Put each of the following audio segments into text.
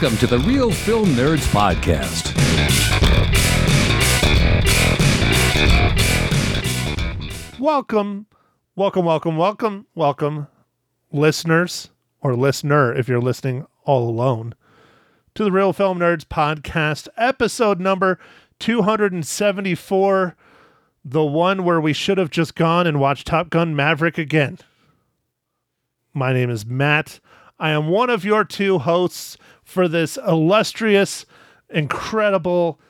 Welcome to the Real Film Nerds Podcast. Welcome, welcome, welcome, welcome, welcome, listeners or listener if you're listening all alone to the Real Film Nerds Podcast, episode number 274, the one where we should have just gone and watched Top Gun Maverick again. My name is Matt. I am one of your two hosts for this illustrious, incredible,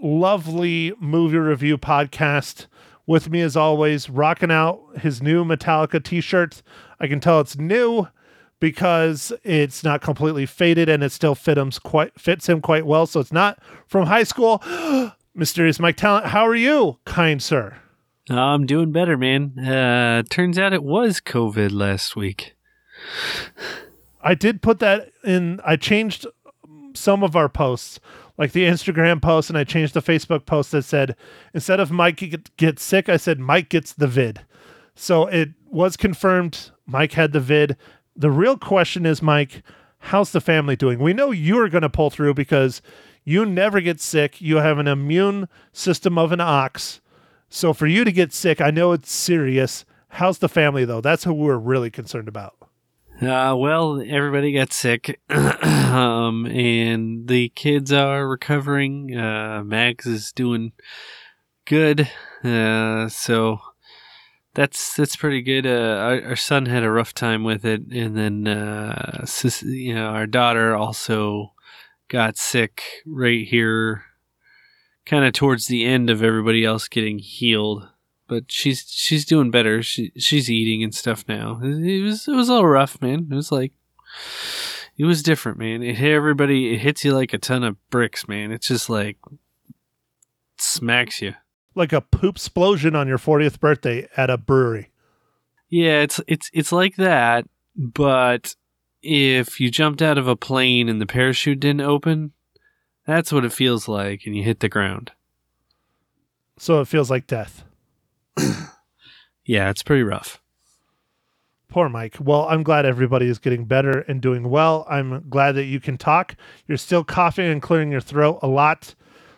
lovely movie review podcast. With me, as always, rocking out his new Metallica t shirt. I can tell it's new because it's not completely faded and it still fit him quite, fits him quite well. So it's not from high school. Mysterious Mike Talent, how are you, kind sir? I'm doing better, man. Uh, turns out it was COVID last week. I did put that in. I changed some of our posts, like the Instagram post, and I changed the Facebook post that said instead of Mike get, gets sick, I said Mike gets the vid. So it was confirmed Mike had the vid. The real question is, Mike, how's the family doing? We know you're going to pull through because you never get sick. You have an immune system of an ox. So for you to get sick, I know it's serious. How's the family though? That's who we're really concerned about. Uh, well, everybody got sick, um, and the kids are recovering. Uh, Mags is doing good, uh, so that's that's pretty good. Uh, our, our son had a rough time with it, and then uh, sis, you know our daughter also got sick right here, kind of towards the end of everybody else getting healed but she's she's doing better. She she's eating and stuff now. It was it was a little rough, man. It was like it was different, man. It hit everybody. It hits you like a ton of bricks, man. It's just like smacks you like a poop explosion on your 40th birthday at a brewery. Yeah, it's it's it's like that, but if you jumped out of a plane and the parachute didn't open, that's what it feels like and you hit the ground. So it feels like death. yeah, it's pretty rough. Poor Mike. Well, I'm glad everybody is getting better and doing well. I'm glad that you can talk. You're still coughing and clearing your throat a lot.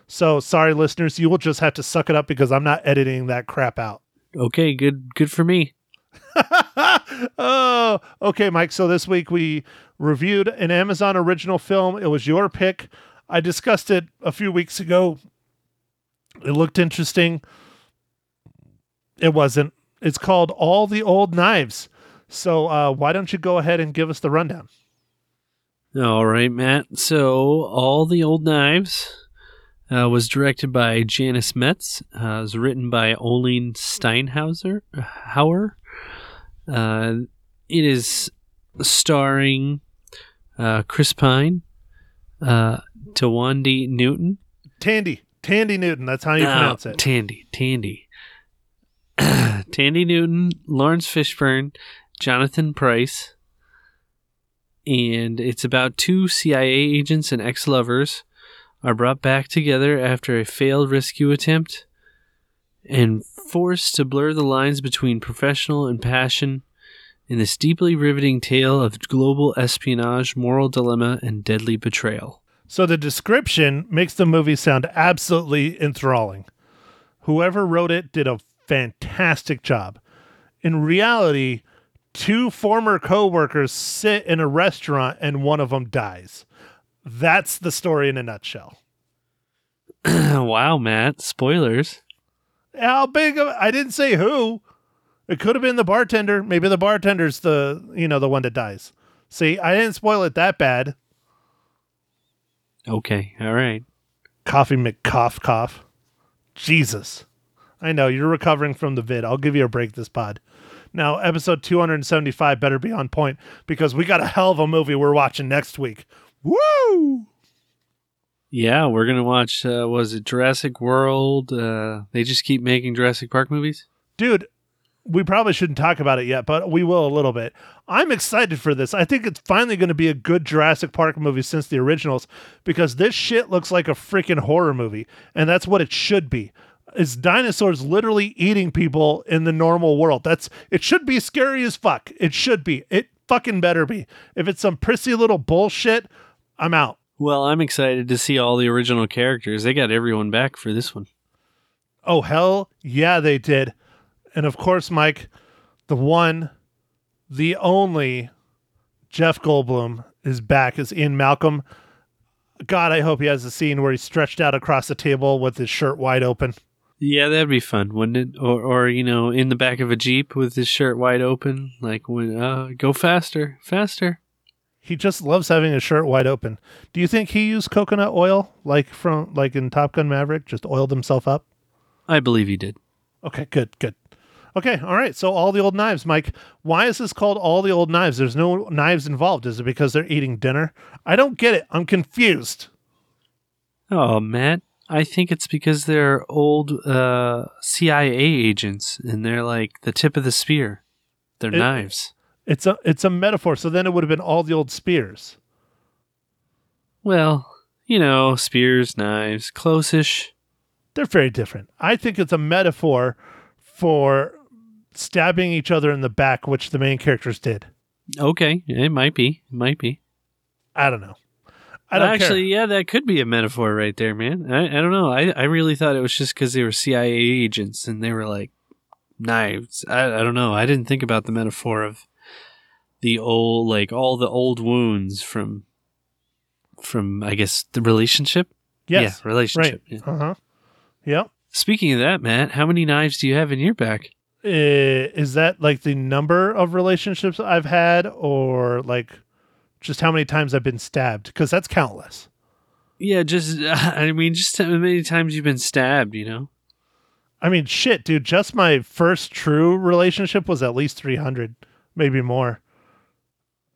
So sorry, listeners. You will just have to suck it up because I'm not editing that crap out. Okay, good good for me. oh, okay, Mike. So this week we reviewed an Amazon original film. It was your pick. I discussed it a few weeks ago. It looked interesting. It wasn't. It's called All the Old Knives. So uh, why don't you go ahead and give us the rundown? All right, Matt. So All the Old Knives uh, was directed by Janus Metz. Uh, was written by Olen Steinhauser. Hauer. Uh, it is starring uh, Chris Pine, uh, Tawandi Newton. Tandy. Tandy Newton. That's how you pronounce it. Tandy. Tandy. Tandy Newton, Laurence Fishburne, Jonathan Pryce, and it's about two CIA agents and ex lovers are brought back together after a failed rescue attempt and forced to blur the lines between professional and passion in this deeply riveting tale of global espionage, moral dilemma, and deadly betrayal. So the description makes the movie sound absolutely enthralling. Whoever wrote it did a fantastic job. In reality, two former coworkers sit in a restaurant and one of them dies. That's the story in a nutshell. wow, Matt. Spoilers. How big of I didn't say who. It could have been the bartender. Maybe the bartender's the you know the one that dies. See, I didn't spoil it that bad. Okay, all right. Coffee McCough cough. Jesus. I know you're recovering from the vid. I'll give you a break this pod. Now, episode 275 better be on point because we got a hell of a movie we're watching next week. Woo! Yeah, we're gonna watch. Uh, was it Jurassic World? Uh, they just keep making Jurassic Park movies. Dude, we probably shouldn't talk about it yet, but we will a little bit. I'm excited for this. I think it's finally going to be a good Jurassic Park movie since the originals because this shit looks like a freaking horror movie, and that's what it should be is dinosaurs literally eating people in the normal world. That's it should be scary as fuck. It should be. It fucking better be. If it's some prissy little bullshit, I'm out. Well, I'm excited to see all the original characters. They got everyone back for this one. Oh hell yeah, they did. And of course, Mike, the one, the only Jeff Goldblum is back as Ian Malcolm. God, I hope he has a scene where he's stretched out across the table with his shirt wide open. Yeah, that'd be fun, wouldn't it? Or, or you know, in the back of a jeep with his shirt wide open, like when uh, go faster, faster. He just loves having his shirt wide open. Do you think he used coconut oil like from like in Top Gun Maverick? Just oiled himself up? I believe he did. Okay, good, good. Okay, all right. So all the old knives, Mike. Why is this called all the old knives? There's no knives involved. Is it because they're eating dinner? I don't get it. I'm confused. Oh, Matt, I think it's because they're old uh, CIA agents and they're like the tip of the spear. They're It- knives. It's a it's a metaphor. So then it would have been all the old spears. Well, you know, spears, knives, close-ish. They're very different. I think it's a metaphor for stabbing each other in the back, which the main characters did. Okay, it might be. It might be. I don't know. I don't Actually, care. yeah, that could be a metaphor right there, man. I, I don't know. I, I really thought it was just because they were CIA agents and they were like knives. I, I don't know. I didn't think about the metaphor of the old, like all the old wounds from, from I guess the relationship. Yes. Yeah, relationship. yeah. Uh huh. Yep. Speaking of that, Matt, how many knives do you have in your back? Uh, is that like the number of relationships I've had, or like just how many times I've been stabbed? Because that's countless. Yeah, just I mean, just how many times you've been stabbed. You know. I mean, shit, dude. Just my first true relationship was at least 300, maybe more.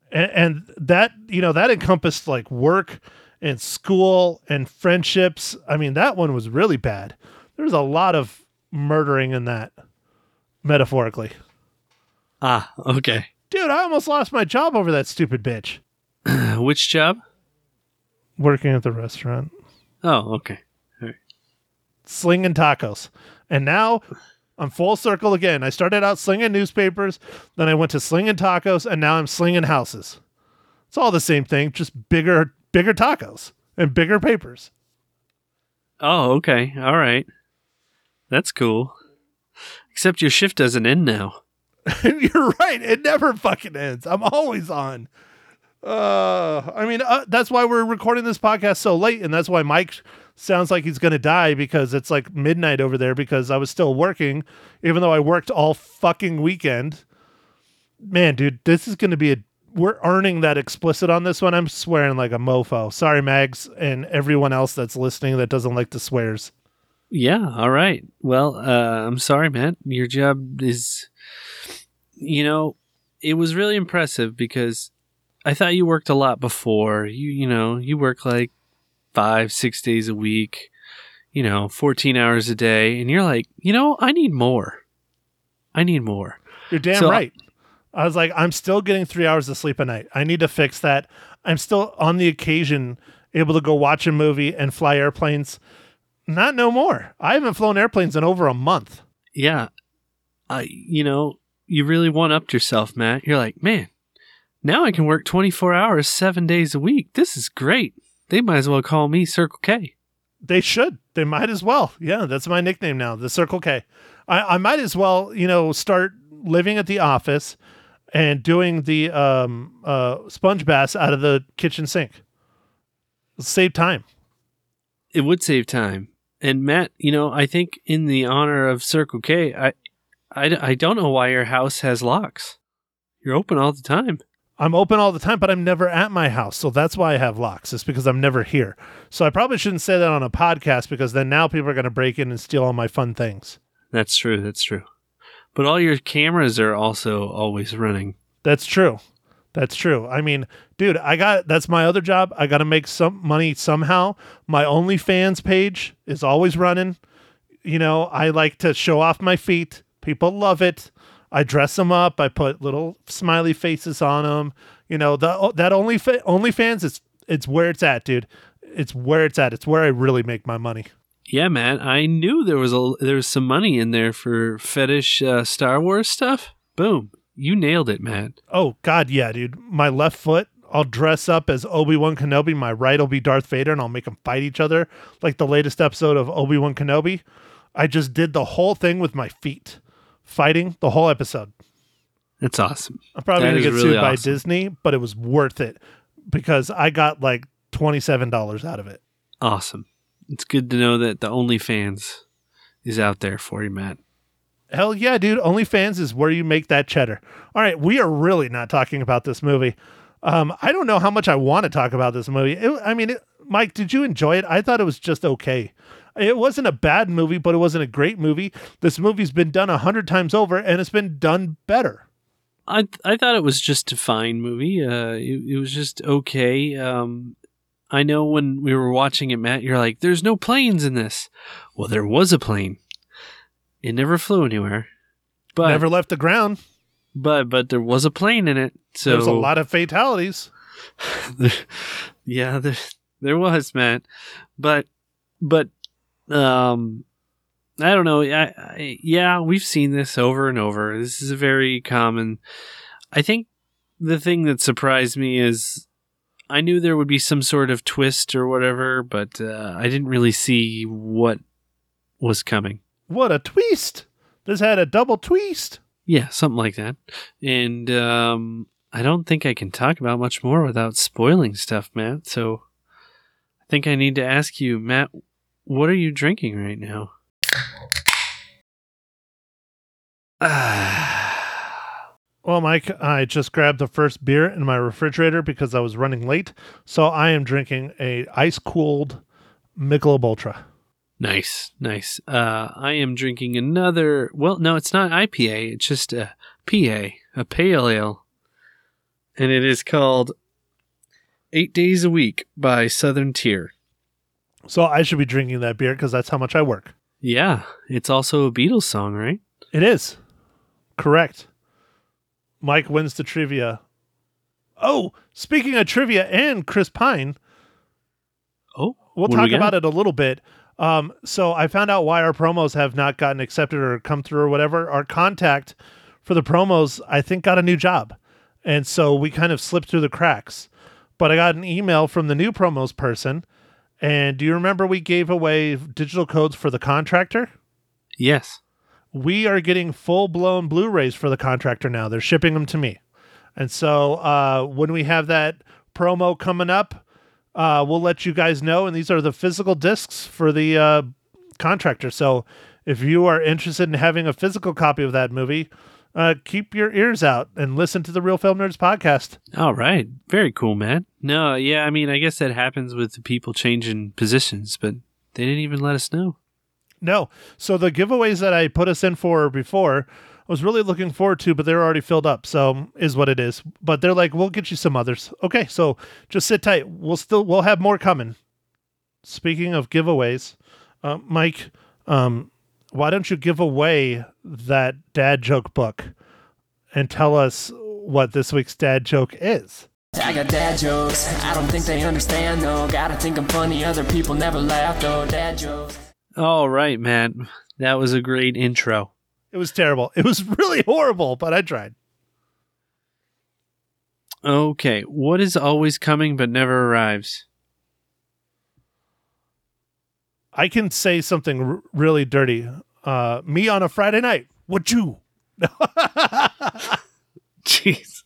And, and that, you know, that encompassed like work and school and friendships. I mean, that one was really bad. There's a lot of murdering in that, metaphorically. Ah, okay. Dude, I almost lost my job over that stupid bitch Which job? working at the restaurant, Oh, okay. slinging tacos. And now I'm full circle again. I started out slinging newspapers, then I went to slinging tacos, and now I'm slinging houses. It's all the same thing, just bigger, bigger tacos and bigger papers. Oh, okay. All right. That's cool. Except your shift doesn't end now. You're right. It never fucking ends. I'm always on. Uh, I mean, uh, that's why we're recording this podcast so late, and that's why Mike sounds like he's gonna die because it's like midnight over there because I was still working, even though I worked all fucking weekend. Man, dude, this is gonna be a. We're earning that explicit on this one. I'm swearing like a mofo. Sorry, Mags, and everyone else that's listening that doesn't like the swears. Yeah. All right. Well, uh, I'm sorry, Matt. Your job is, you know, it was really impressive because I thought you worked a lot before. You, you know, you work like five, six days a week, you know, 14 hours a day. And you're like, you know, I need more. I need more. You're damn So- right. I was like, I'm still getting three hours of sleep a night. I need to fix that. I'm still on the occasion able to go watch a movie and fly airplanes. Not no more. I haven't flown airplanes in over a month. Yeah. I, you know, you really one upped yourself, Matt. You're like, man, now I can work 24 hours, seven days a week. This is great. They might as well call me Circle K. They should. They might as well. Yeah, that's my nickname now, the Circle K. I, I might as well, you know, start living at the office and doing the um, uh, sponge baths out of the kitchen sink. Save time. It would save time. And Matt, you know, I think in the honor of Circle K, I, I, I don't know why your house has locks. You're open all the time. I'm open all the time, but I'm never at my house. So that's why I have locks. It's because I'm never here. So I probably shouldn't say that on a podcast because then now people are going to break in and steal all my fun things. That's true. That's true. But all your cameras are also always running. That's true. That's true. I mean, dude, I got that's my other job. I got to make some money somehow. My OnlyFans page is always running. You know, I like to show off my feet. People love it. I dress them up. I put little smiley faces on them. You know, the that only OnlyFans is it's where it's at, dude. It's where it's at. It's where I really make my money. Yeah, man. I knew there was a there was some money in there for fetish uh, Star Wars stuff. Boom, you nailed it, man. Oh God, yeah, dude. My left foot. I'll dress up as Obi Wan Kenobi. My right will be Darth Vader, and I'll make them fight each other like the latest episode of Obi Wan Kenobi. I just did the whole thing with my feet, fighting the whole episode. It's awesome. I'm probably That gonna is get really sued by awesome. Disney, but it was worth it because I got like twenty seven dollars out of it. Awesome. It's good to know that the OnlyFans is out there for you, Matt. Hell yeah, dude! OnlyFans is where you make that cheddar. All right, we are really not talking about this movie. Um, I don't know how much I want to talk about this movie. It, I mean, it, Mike, did you enjoy it? I thought it was just okay. It wasn't a bad movie, but it wasn't a great movie. This movie's been done a hundred times over, and it's been done better. I I thought it was just a fine movie. Uh, it, it was just okay. Um, I know when we were watching it, Matt, you're like, "There's no planes in this." Well, there was a plane. It never flew anywhere, but Never left the ground. but but there was a plane in it. So There's a lot of fatalities. yeah, there, there was, Matt. But but um I don't know. I, I yeah, we've seen this over and over. This is a very common I think the thing that surprised me is I knew there would be some sort of twist or whatever, but uh, I didn't really see what was coming. What a twist! This had a double twist. Yeah, something like that. And um, I don't think I can talk about much more without spoiling stuff, Matt. So I think I need to ask you, Matt, what are you drinking right now? Well, Mike, I just grabbed the first beer in my refrigerator because I was running late. So I am drinking a ice cooled Michelob Ultra. nice, nice. Uh, I am drinking another. Well, no, it's not IPA. It's just a PA, a pale ale, and it is called Eight Days a Week by Southern Tier. So I should be drinking that beer because that's how much I work. Yeah, it's also a Beatles song, right? It is. Correct. Mike wins the trivia. Oh, speaking of trivia and Chris Pine, Oh, we'll talk we about it a little bit. Um, so I found out why our promos have not gotten accepted or come through or whatever. Our contact for the promos, I think, got a new job. And so we kind of slipped through the cracks. But I got an email from the new promos person. And do you remember we gave away digital codes for the contractor? Yes. we are getting full blown Blu-rays for the contractor now. They're shipping them to me, and so uh, when we have that promo coming up, uh, we'll let you guys know. And these are the physical discs for the uh, contractor. So if you are interested in having a physical copy of that movie, uh, keep your ears out and listen to the Real Film Nerds podcast. All right. Very cool, man. No, yeah, I mean, I guess that happens with the people changing positions, but they didn't even let us know. No, so the giveaways that I put us in for before. I was really looking forward to, but they're already filled up. So is what it is. But they're like, we'll get you some others. Okay, so just sit tight. We'll still we'll have more coming. Speaking of giveaways, uh, Mike, um, why don't you give away that dad joke book and tell us what this week's dad joke is? I got dad jokes. I don't think they understand though. Gotta think I'm funny. Other people never laugh though. Dad jokes. All right, man. That was a great intro. It was terrible. It was really horrible, but I tried. Okay. What is always coming but never arrives? I can say something r- really dirty. Uh, me on a Friday night. What you? Jeez.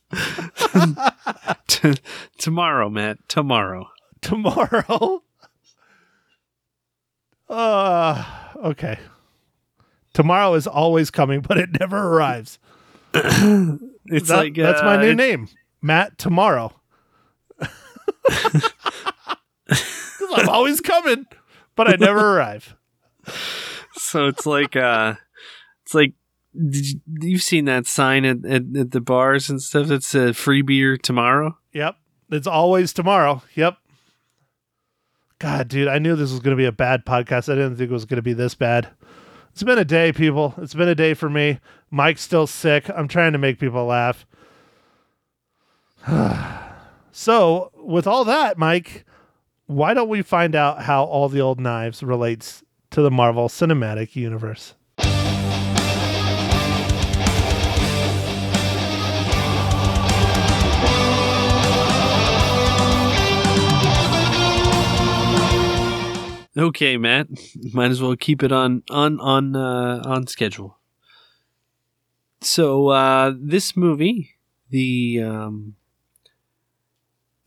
T- tomorrow, Matt. Tomorrow. Tomorrow. Uh, okay. Tomorrow is always coming, but it never arrives. It's That- like that's my uh, new it- name, Matt. Tomorrow. I'm always coming, but I never arrive. So it's like uh it's like you, you've seen that sign at, at, at the bars and stuff that said free beer tomorrow? Yep. It's always tomorrow. Yep. God, dude, I knew this was going to be a bad podcast. I didn't think it was going to be this bad. It's been a day, people. It's been a day for me. Mike's still sick. I'm trying to make people laugh. so, with all that, Mike, why don't we find out how all the old knives relates to the Marvel Cinematic Universe. Okay, Matt. Might as well keep it on on on uh, on schedule. So uh, this movie, the um,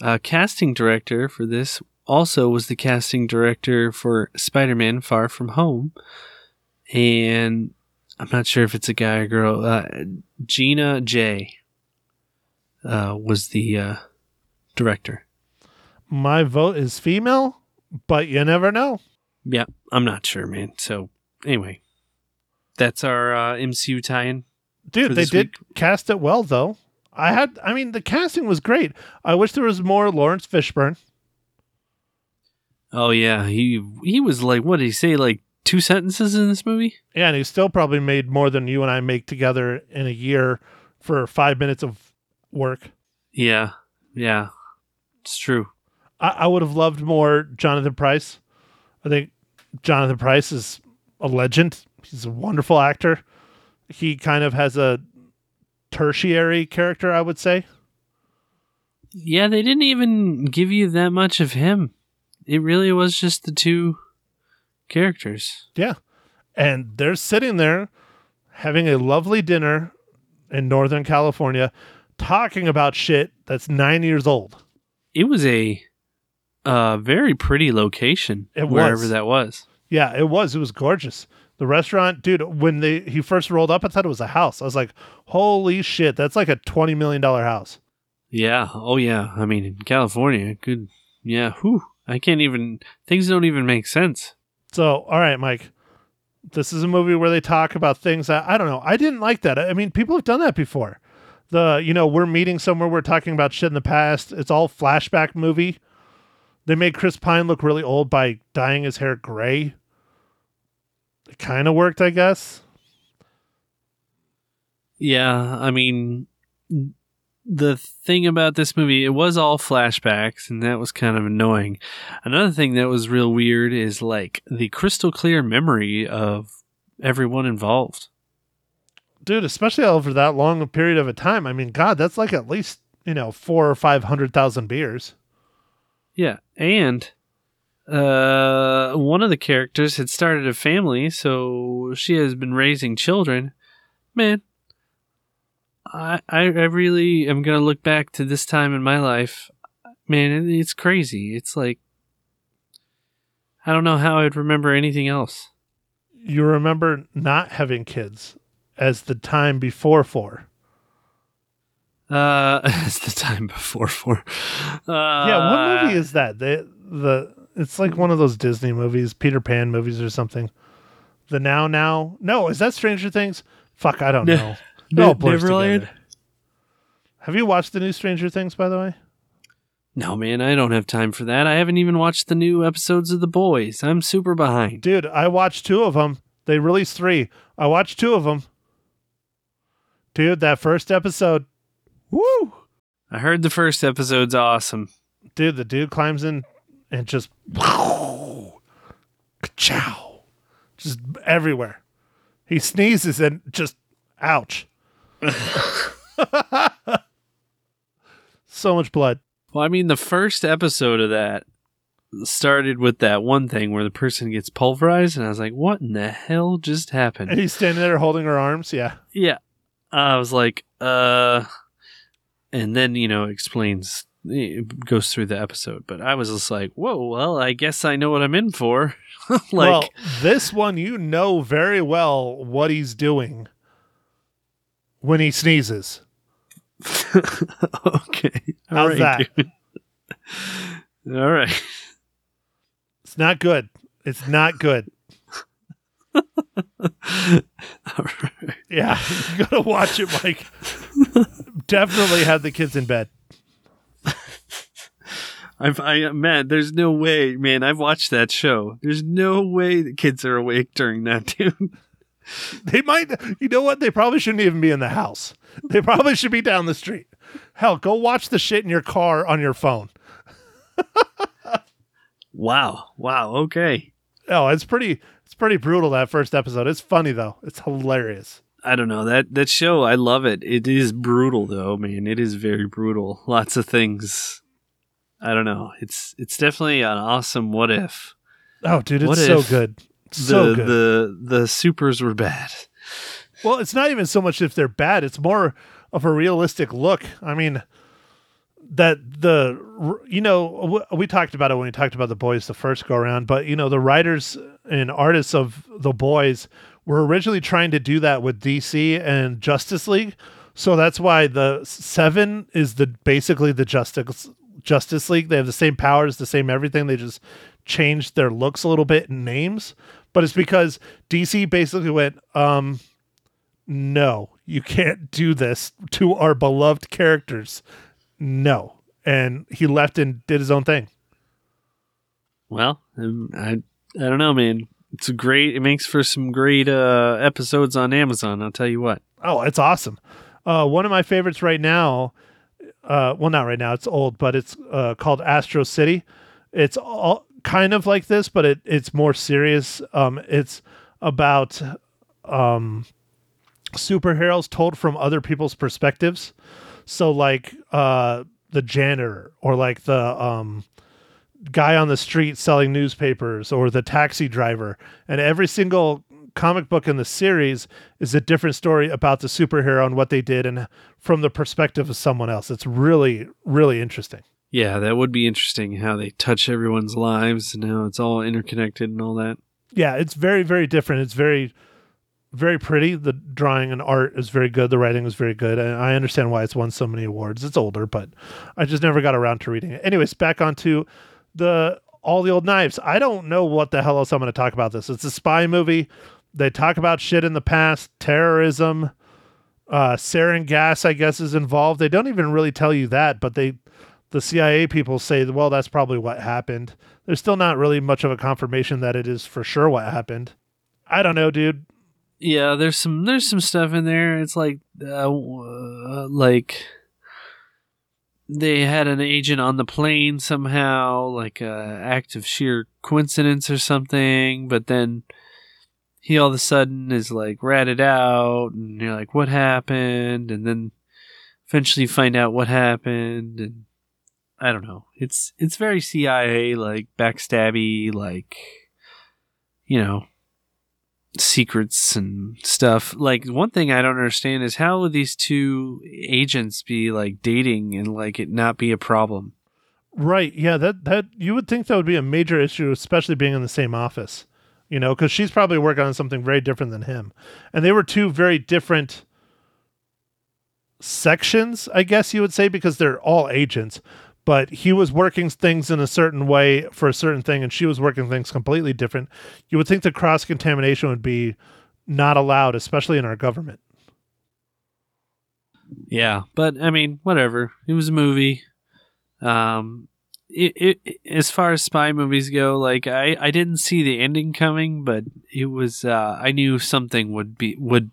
uh, casting director for this also was the casting director for Spider-Man: Far From Home, and I'm not sure if it's a guy or girl. Uh, Gina Jay uh, was the uh, director. My vote is female, but you never know. Yeah, I'm not sure, man. So anyway, that's our uh, MCU tie-in. Dude, they did week? cast it well though. I had I mean the casting was great. I wish there was more Laurence Fishburne. Oh yeah, he he was like, what did he say? Like two sentences in this movie? Yeah, and he still probably made more than you and I make together in a year for five minutes of work. Yeah, yeah, it's true. I, I would have loved more Jonathan Pryce. I think Jonathan Pryce is a legend. He's a wonderful actor. He kind of has a tertiary character, I would say. Yeah, they didn't even give you that much of him. It really was just the two characters. Yeah. And they're sitting there having a lovely dinner in Northern California talking about shit that's nine years old. It was a uh, very pretty location, It wherever was. that was. Yeah, it was. It was gorgeous. The restaurant, dude, when they he first rolled up, I thought it was a house. I was like, holy shit, that's like a $20 million house. Yeah. Oh yeah. I mean, in California, good. Yeah. Whew. I can't even. Things don't even make sense. So, all right, Mike. This is a movie where they talk about things that I don't know. I didn't like that. I mean, people have done that before. The, you know, we're meeting somewhere, we're talking about shit in the past. It's all flashback movie. They made Chris Pine look really old by dyeing his hair gray. It kind of worked, I guess. Yeah, I mean, the thing about this movie, it was all flashbacks, and that was kind of annoying. Another thing that was real weird is like the crystal clear memory of everyone involved. Dude, especially over that long a period of a time. I mean, God, that's like at least, you know, four or 500,000 beers. Yeah, and uh, one of the characters had started a family, so she has been raising children. Man, I I, really am gonna look back to this time in my life. Man, it, it's crazy. It's like I don't know how I'd remember anything else. You remember not having kids as the time before four. Uh, it's the time before four. Uh, Yeah, what movie is that? The the it's like one of those Disney movies, Peter Pan movies or something. The Now Now? No, is that Stranger Things? Fuck, I don't know. It all Ne- blurs Neverland? together. Have you watched the new Stranger Things, by the way? No, man, I don't have time for that. I haven't even watched the new episodes of The Boys. I'm super behind. Dude, I watched two of them. They released three. I watched two of them. Dude, that first episode, woo! I heard the first episode's awesome. Dude, the dude climbs in and just chow, just everywhere. He sneezes and just ouch. so much blood. Well, I mean, the first episode of that started with that one thing where the person gets pulverized, and I was like, what in the hell just happened?" And he's standing there holding her arms. Yeah. yeah. I was like, uh. And then, you know, explains, it goes through the episode. But I was just like, whoa, well, I guess I know what I'm in for. like, well, this one, you know very well what he's doing when he sneezes. okay. How's All right, that? All right. It's not good. It's not good. All right. Yeah, you gotta watch it, Mike. Definitely have the kids in bed. I've, I, man, there's no way, man. I've watched that show. There's no way the kids are awake during that, dude. They might, you know what? They probably shouldn't even be in the house. They probably should be down the street. Hell, go watch the shit in your car on your phone. Wow. Wow. Okay. Oh, it's pretty, it's pretty brutal that first episode. It's funny though. It's hilarious. I don't know that that show. I love it. It is brutal, though, man. It is very brutal. Lots of things. I don't know. It's it's definitely an awesome what if. Oh, dude, it's What so if good. The good. the the supers were bad. Well, it's not even so much if they're bad, it's more of a realistic look. I mean, that the you know we talked about it when we talked about the boys the first go around, but you know the writers and artists of the boys were originally trying to do that with DC and Justice League, so that's why the seven is the basically the Justice Justice League. They have the same powers, the same everything. They just changed their looks a little bit and names, but it's because DC basically went, um, no, you can't do this to our beloved characters. No. And he left and did his own thing. Well, um, I I don't know, man. It's a great. It makes for some great uh, episodes on Amazon. I'll tell you what. Oh, it's awesome. Uh, one of my favorites right now, uh, well, not right now, it's old, but it's uh, called Astro City. It's all kind of like this, but it, it's more serious. Um, it's about um, superheroes told from other people's perspectives. So, like uh, the janitor or like the um, guy on the street selling newspapers or the taxi driver. And every single comic book in the series is a different story about the superhero and what they did and from the perspective of someone else. It's really, really interesting. Yeah, that would be interesting how they touch everyone's lives and how it's all interconnected and all that. Yeah, it's very, very different. It's very, very pretty. The drawing and art is very good. The writing is very good. And I understand why it's won so many awards. It's older, but I just never got around to reading it. Anyways, back onto the all the old knives. I don't know what the hell else I'm going to talk about this. It's a spy movie. They talk about shit in the past, terrorism, uh, sarin gas, I guess, is involved. They don't even really tell you that, but they, the CIA people say, well, that's probably what happened. There's still not really much of a confirmation that it is for sure what happened. I don't know, dude. Yeah, there's some there's some stuff in there. It's like uh, uh, like they had an agent on the plane somehow, like a act of sheer coincidence or something. But then he all of a sudden is like ratted out, and you're like, what happened? And then eventually you find out what happened, and I don't know. It's it's very CIA like backstabby, like you know secrets and stuff. Like one thing I don't understand is how would these two agents be like dating and like it not be a problem? Right. Yeah, that that you would think that would be a major issue, especially being in the same office. You know, because she's probably working on something very different than him, and they were two very different sections, I guess you would say, because they're all agents. But he was working things in a certain way for a certain thing, and she was working things completely different. You would think the cross contamination would be not allowed, especially in our government. Yeah, but I mean, whatever. It was a movie. Um, it, it as far as spy movies go, like I I didn't see the ending coming, but it was uh, I knew something would be would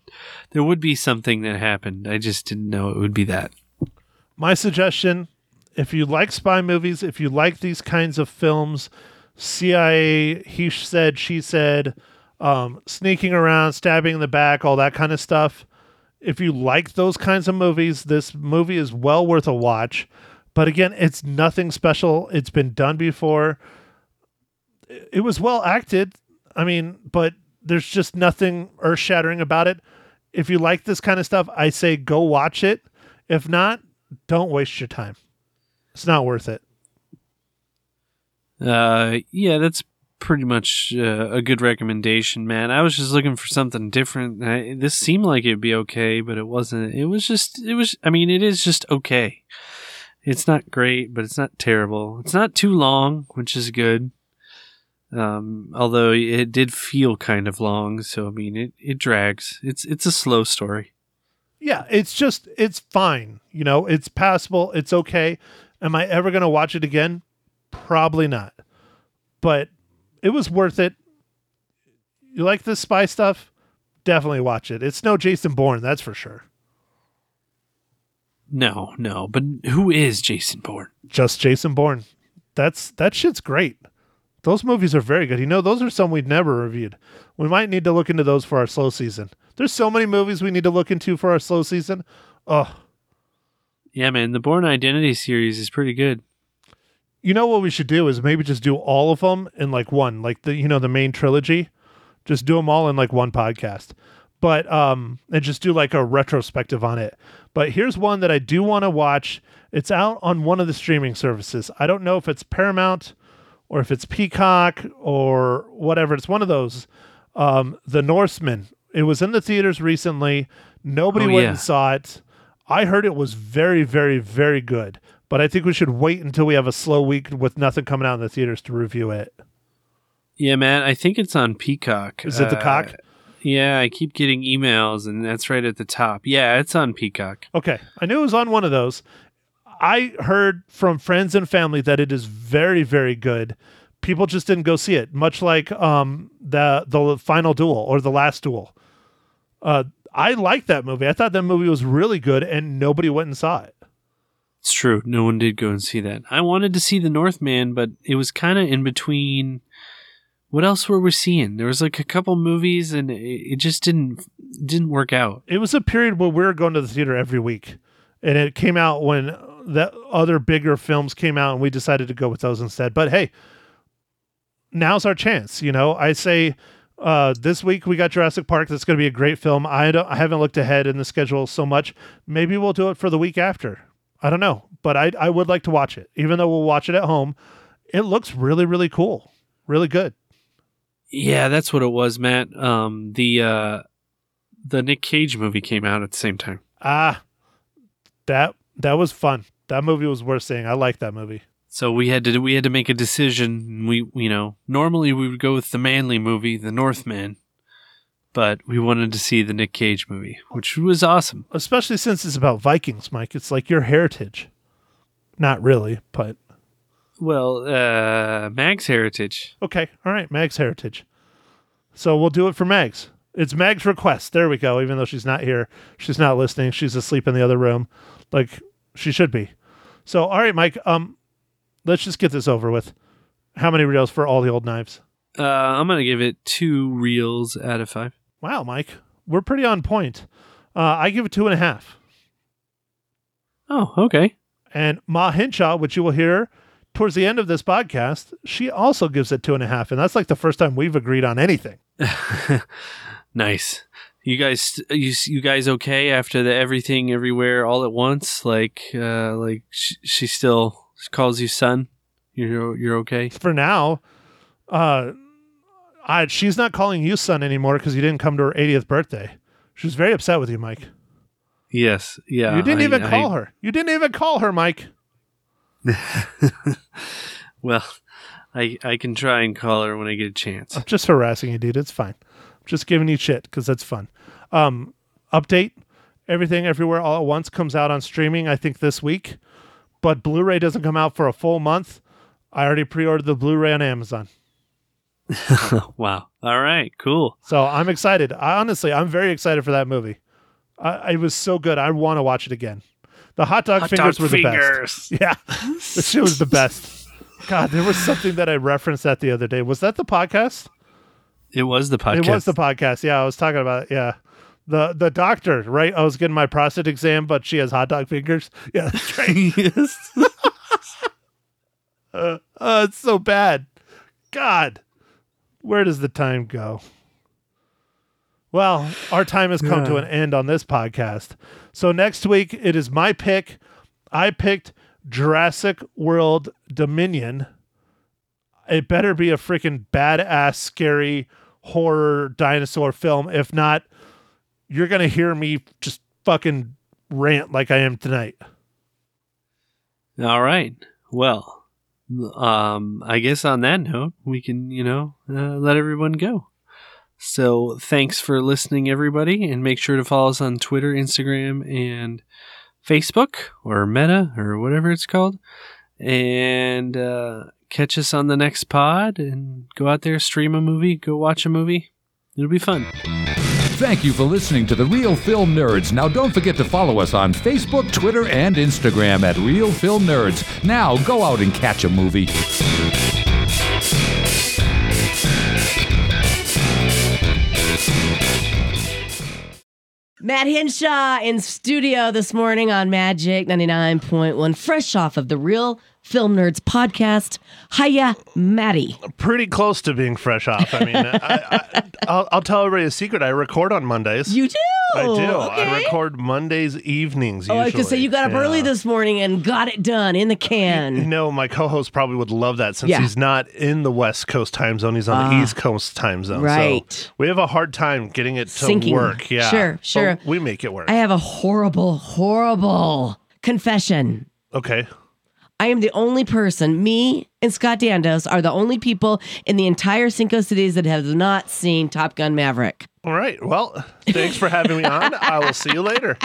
there would be something that happened. I just didn't know it would be that. my suggestion if you like spy movies if you like these kinds of films cia he said she said um, sneaking around stabbing in the back all that kind of stuff. If you like those kinds of movies this movie is well worth a watch. But again it's nothing special. It's been done before. It was well acted. I mean but there's just nothing earth shattering about it. If you like this kind of stuff i say go watch it. If not don't waste your time it's not worth it. Uh, yeah, that's pretty much uh, a good recommendation, man. I was just looking for something different. I, this seemed like it'd be okay, but it wasn't. It was just, it was, I mean, it is just okay. It's not great, but it's not terrible. It's not too long, which is good. Um, although it did feel kind of long, so I mean, it, it drags. It's it's a slow story. Yeah, it's just it's fine. You know, it's passable. It's okay. Am I ever going to watch it again? Probably not. But it was worth it. You like this spy stuff? Definitely watch it. It's no Jason Bourne, that's for sure. No, no, but who is Jason Bourne? Just Jason Bourne. That's that shit's great. Those movies are very good. You know, those are some we've never reviewed. We might need to look into those for our slow season. There's so many movies we need to look into for our slow season. Oh, Yeah, man, the Bourne Identity series is pretty good. You know what we should do is maybe just do all of them in like one, like the you know the main trilogy. Just do them all in like one podcast. But um and just do like a retrospective on it. But here's one that I do want to watch. It's out on one of the streaming services. I don't know if it's Paramount or if it's Peacock or whatever. It's one of those. Um The Norseman. It was in the theaters recently. Nobody Oh, went yeah. and saw it. I heard it was very, very, very good. But I think we should wait until we have a slow week with nothing coming out in the theaters to review it. Yeah, man. I think it's on Peacock. Is it the Uh, cock? Yeah, I keep getting emails, and that's right at the top. Yeah, it's on Peacock. Okay. I knew it was on one of those. I heard from friends and family that it is very, very good. People just didn't go see it, much like um, the the final duel or the last duel. Uh, I liked that movie. I thought that movie was really good, and nobody went and saw it. It's true. No one did go and see that. I wanted to see The Northman, but it was kind of in between. What else were we seeing? There was like a couple movies, and it, it just didn't didn't work out. it was a period where we were going to the theater every week and it came out when the other bigger films came out and we decided to go with those instead but hey now's our chance you know i say uh, this week we got jurassic park. That's going to be a great film. I, don't, I haven't looked ahead in the schedule so much. Maybe we'll do it for the week after. I don't know but I, I would like to watch it. Even though we'll watch it at home it looks really really cool. Really good. Yeah, that's what it was, Matt. Um, the uh, the Nick Cage movie came out at the same time. ah that that was fun. That movie was worth seeing. I like that movie So we had to we had to make a decision. We you know normally we would go with the manly movie, The Northman, but we wanted to see the Nick Cage movie, which was awesome. especially since it's about Vikings, Mike. It's like your heritage. Not really, but Well, uh, Mag's heritage. okay. All right, Mag's heritage. So we'll do it for Mag's. It's Mag's request. There we go. Even though she's not here, she's not listening. She's asleep in the other room, like she should be. So, all right, Mike. Um, let's just get this over with. How many reels for all the old knives? Uh, I'm gonna give it two reels out of five. Wow, Mike, we're pretty on point. Uh, I give it two and a half. Oh, okay. And Ma Hinshaw, which you will hear towards the end of this podcast, she also gives it two and a half. And that's like the first time we've agreed on anything. nice. You guys, you you guys okay after the everything everywhere all at once? Like, uh, like sh- she still calls you son. You're you're okay. For now, uh, I, she's not calling you son anymore because you didn't come to her 80th birthday. She was very upset with you, Mike. Yes. Yeah. you didn't I- even I- call her. You didn't even call her, Mike. Well, I I can try and call her when I get a chance. I'm just harassing you, dude. It's fine. I'm just giving you shit because that's fun. Um, update everything everywhere all at once comes out on streaming. I think this week, but Blu-ray doesn't come out for a full month. I already pre-ordered the Blu-ray on Amazon, wow. All right. Cool. so I'm excited. I honestly, I'm very excited for that movie. I, it was so good. I want to watch it again. The hot dog fingers were the best. Yeah, the shit was the best. God, there was something that I referenced that the other day. Was that the podcast? It was the podcast. It was the podcast. Yeah, I was talking about it. Yeah. The the doctor, right? I was getting my prostate exam, but she has hot dog fingers. Yeah, that's right. yes. uh, uh, it's so bad. God, where does the time go? Well, our time has come to an end on this podcast. So next week it is my pick. I picked Jurassic World Dominion. It better be a freaking badass, scary horror dinosaur film. If not, you're gonna hear me just fucking rant like I am tonight. All right. Well, um, I guess on that note, we can, you know, uh, let everyone go. So thanks for listening, everybody, and make sure to follow us on Twitter, Instagram, and Facebook, or Meta, or whatever it's called. And uh, catch us on the next pod, and go out there, stream a movie, go watch a movie. It'll be fun. Thank you for listening to the Real Film Nerds. Now, don't forget to follow us on Facebook, Twitter, and Instagram at Real Film Nerds. Now, go out and catch a movie. Matt Hinshaw in studio this morning on Magic 99.1, fresh off of the Real Film Nerds podcast. Hiya, Maddie. Pretty close to being fresh off. I mean, I, I, I'll, I'll tell everybody a secret. I record on Mondays. You do? I do. Okay. I record Mondays evenings. Oh, I gonna say you got up Yeah. early this morning and got it done in the can. No, my co-host probably would love that since Yeah. he's not in the West Coast time zone; he's on the Ah. East Coast time zone. Right. So we have a hard time getting it to Syncing. work. Yeah. Sure, But sure. we make it work. I have a horrible, horrible confession. okay. I am the only person, me and Scott Dandos are the only people in the entire Cinco Cities that have not seen Top Gun Maverick. All right. Well, thanks for having me on. I will see you later.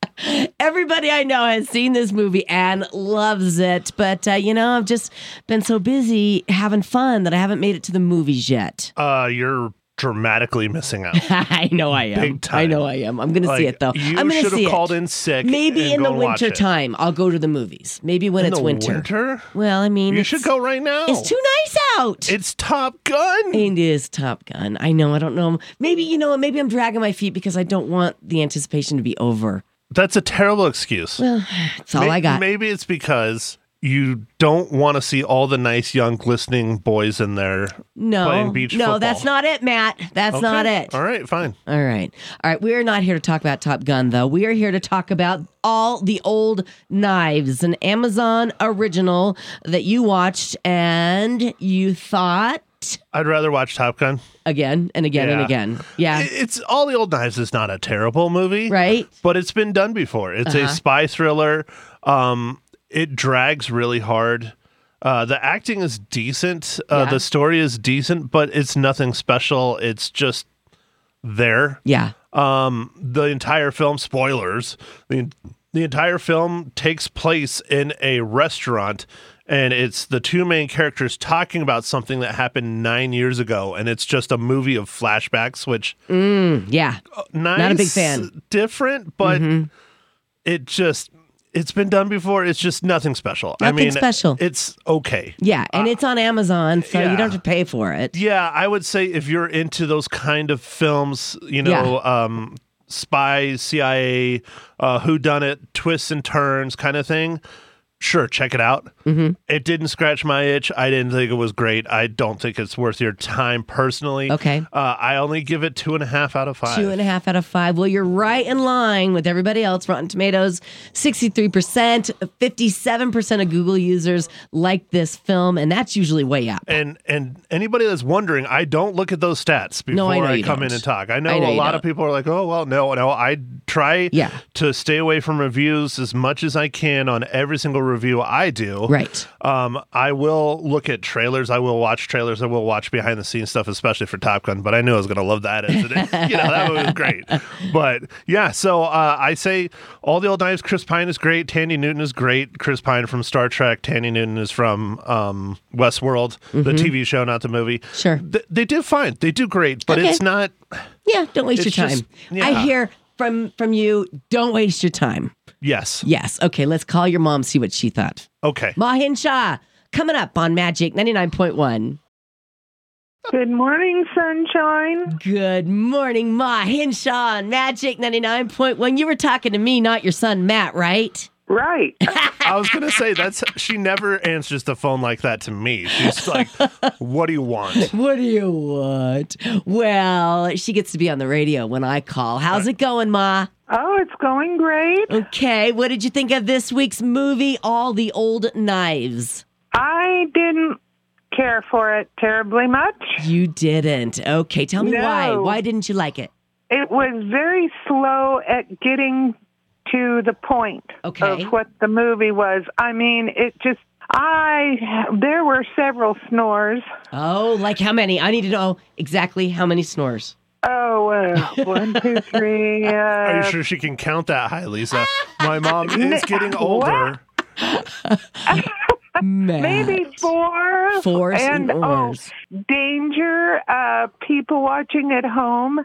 Everybody I know has seen this movie and loves it, but uh, you know, I've just been so busy having fun that I haven't made it to the movies yet. Uh, you're dramatically missing out. I know I am. Big time. I know I am. I'm going to see it though. You I'm going to should see have called it. in sick. Maybe in the winter time, I'll go to the movies. Maybe when In it's winter. winter? Well, I mean, You should go right now. It's too nice out. It's Top Gun. It is Top Gun. I know. I don't know. Maybe you know. Maybe I'm dragging my feet because I don't want the anticipation to be over. That's a terrible excuse. Well, that's all May- I got. Maybe it's because you don't want to see all the nice young glistening boys in there no, playing beach no, football. that's not it, Matt. That's not it. All right, fine. All right. All right. We are not here to talk about Top Gun, though. We are here to talk about all the old knives, an Amazon original that you watched and you thought I'd rather watch Top Gun. again and again and again. Yeah. It's all the old knives is not a terrible movie, right. But it's been done before. It's a Uh-huh. spy thriller. Um, it drags really hard. Uh, the acting is decent. Uh, Yeah. The story is decent, but it's nothing special. It's just there. Yeah. um the entire film spoilers the the entire film takes place in a restaurant and it's the two main characters talking about something that happened 9 years ago and it's just a movie of flashbacks which Yeah. nice not a big fan. different but Mm-hmm. it just it's been done before it's just nothing special i Nothing mean special. it's okay Yeah. And it's on Amazon, so you Uh, don't have to pay for it. Yeah, I would say if you're into those kind of films, you know, um, spy, CIA, uh, who done it, twists and turns kind of thing. Sure, check it out. Mm-hmm. It didn't scratch my itch. I didn't think it was great. I don't think it's worth your time personally. Okay. Uh, I only give it two and a half out of five. Two and a half out of five. Well, you're right in line with everybody else. Rotten Tomatoes, 63%, 57% of Google users like this film, and that's usually way up. and and anybody that's wondering, I don't look at those stats before No, I I, come in don't. and talk. I know, I know a lot don't. of people are like, "Oh, well, no, no." I try Yeah. to stay away from reviews as much as I can on every single review I do. Right. Um, I will look at trailers. I will watch trailers. I will watch behind the scenes stuff, especially for Top Gun. But I knew I was going to love that. As it is. you know, that was great. But yeah, so uh, I say all the old knives. Chris Pine is great. Thandie Newton is great. Chris Pine from Star Trek. Thandie Newton is from um, Westworld, the TV show, not the movie. Mm-hmm. Sure. Th- they do fine. They do great, but Okay. it's not. Yeah, don't waste your time. just- I hear from from you, don't waste your time. Yes. Yes. Okay, let's call your mom, see what she thought. Okay. Mahin Shah, coming up on Magic 99.1. Good morning, sunshine. Good morning, Mahin Shah on Magic 99.1. You were talking to me, not your son Matt, right? Right. I was gonna say that's she never answers the phone like that to me. She's like, "What do you want?" What do you want? Well, she gets to be on the radio when I call. How's it going, Ma? Oh, it's going great. Okay, what did you think of this week's movie, All the Old Knives? I didn't care for it terribly much. You didn't. Okay, tell me why. Why didn't you like it? It was very slow at getting to the point Okay. of what the movie was. I mean, it just I there were several snores. Oh, like how many? I need to know exactly how many snores. Oh, uh, one, two, three. Uh, Are you sure she can count that high, Lisa? My mom is getting older. Maybe four. Four and oh, snores. danger. Uh, people watching at home,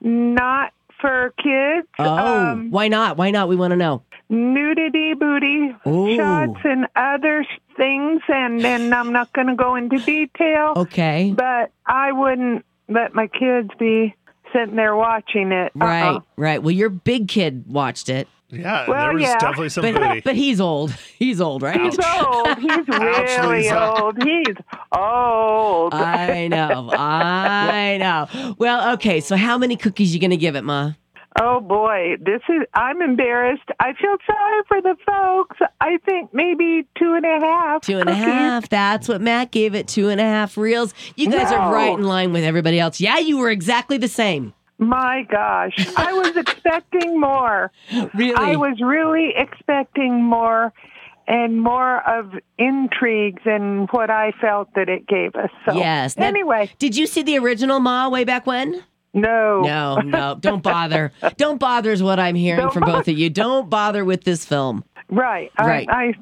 not for kids. Oh, Um, why not? Why not? We want to know. nudity, booty Ooh. shots, and other things. And then I'm not going to go into detail, Okay. but I wouldn't let my kids be sitting there watching it. Uh-uh. Right, right. Well, your big kid watched it, Yeah, Well, there was yeah. definitely some but booty. but he's old. He's old, right? He's old. He's really Lisa. old. He's old. I know. I know. Well, okay. So, how many cookies you gonna give it, Ma? Oh boy, this is. I'm embarrassed. I feel sorry for the folks. I think maybe two and a half. Two and a half. That's what Matt gave it. Two and a half reels. You guys are right in line with everybody else. Yeah, you were exactly the same. My gosh, I was expecting more. Really. I was really expecting more and more of intrigues and what I felt that it gave us. So Yes. Now- anyway, Did you see the original Ma way back when? No. No, no. Don't bother. Don't bother is what I'm hearing Don't from both of you. Don't bother with this film. Right. Right. I, I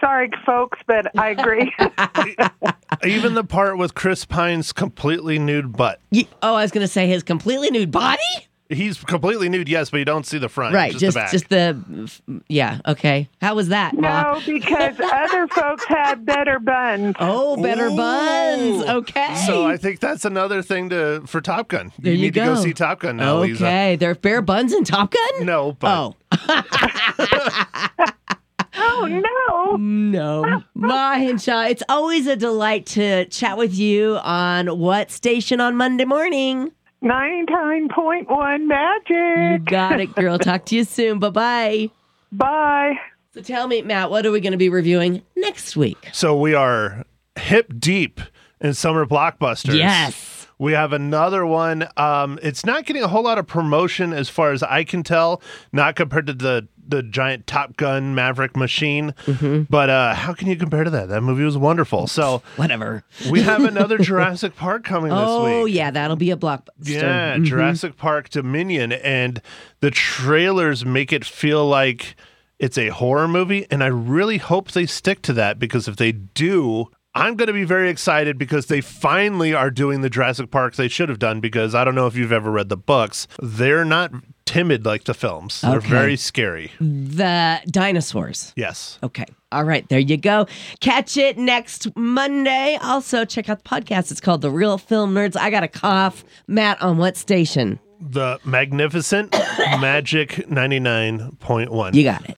sorry folks, but I agree. Even the part with Chris Pine's completely nude butt. Ye- oh, I was going to say his completely nude body. He's completely nude, yes, but you don't see the front. Right. just, Just, the back. just the. Yeah. Okay. How was that, Ma? no, because other folks had better buns. Oh, better Ooh. buns. Okay. So I think that's another thing to for Top Gun. There you need to go go. see Top Gun now, Lisa. okay. There are bare buns in Top Gun. No, but Oh Oh no. no, Ma Hinshaw. It's always a delight to chat with you on what station on Monday morning. Ninety-nine point one You magic. got it, girl. Talk to you soon. Bye bye. Bye. So tell me, Matt, what are we going to be reviewing next week? so we are hip deep in summer blockbusters. Yes. We have another one. Um, it's not getting a whole lot of promotion as far as I can tell, not compared to the the giant Top Gun Maverick machine. Mm-hmm. But uh, how can you compare to that? That movie was wonderful. So Whatever. we have another Jurassic Park coming this Oh, week. Oh yeah. That'll be a blockbuster. Yeah, Mhm. Jurassic Park Dominion, and the trailers make it feel like it's a horror movie, and I really hope they stick to that because if they do, I'm going to be very excited because they finally are doing the Jurassic Parks they should have done. Because I don't know if you've ever read the books, they're not timid like the films. They're Okay. very scary. The dinosaurs. Yes. Okay. All right. There you go. Catch it next Monday. Also, check out the podcast. It's called The Real Film Nerds. I got a cough. Matt, on what station? The Magnificent Magic 99.1. You got it.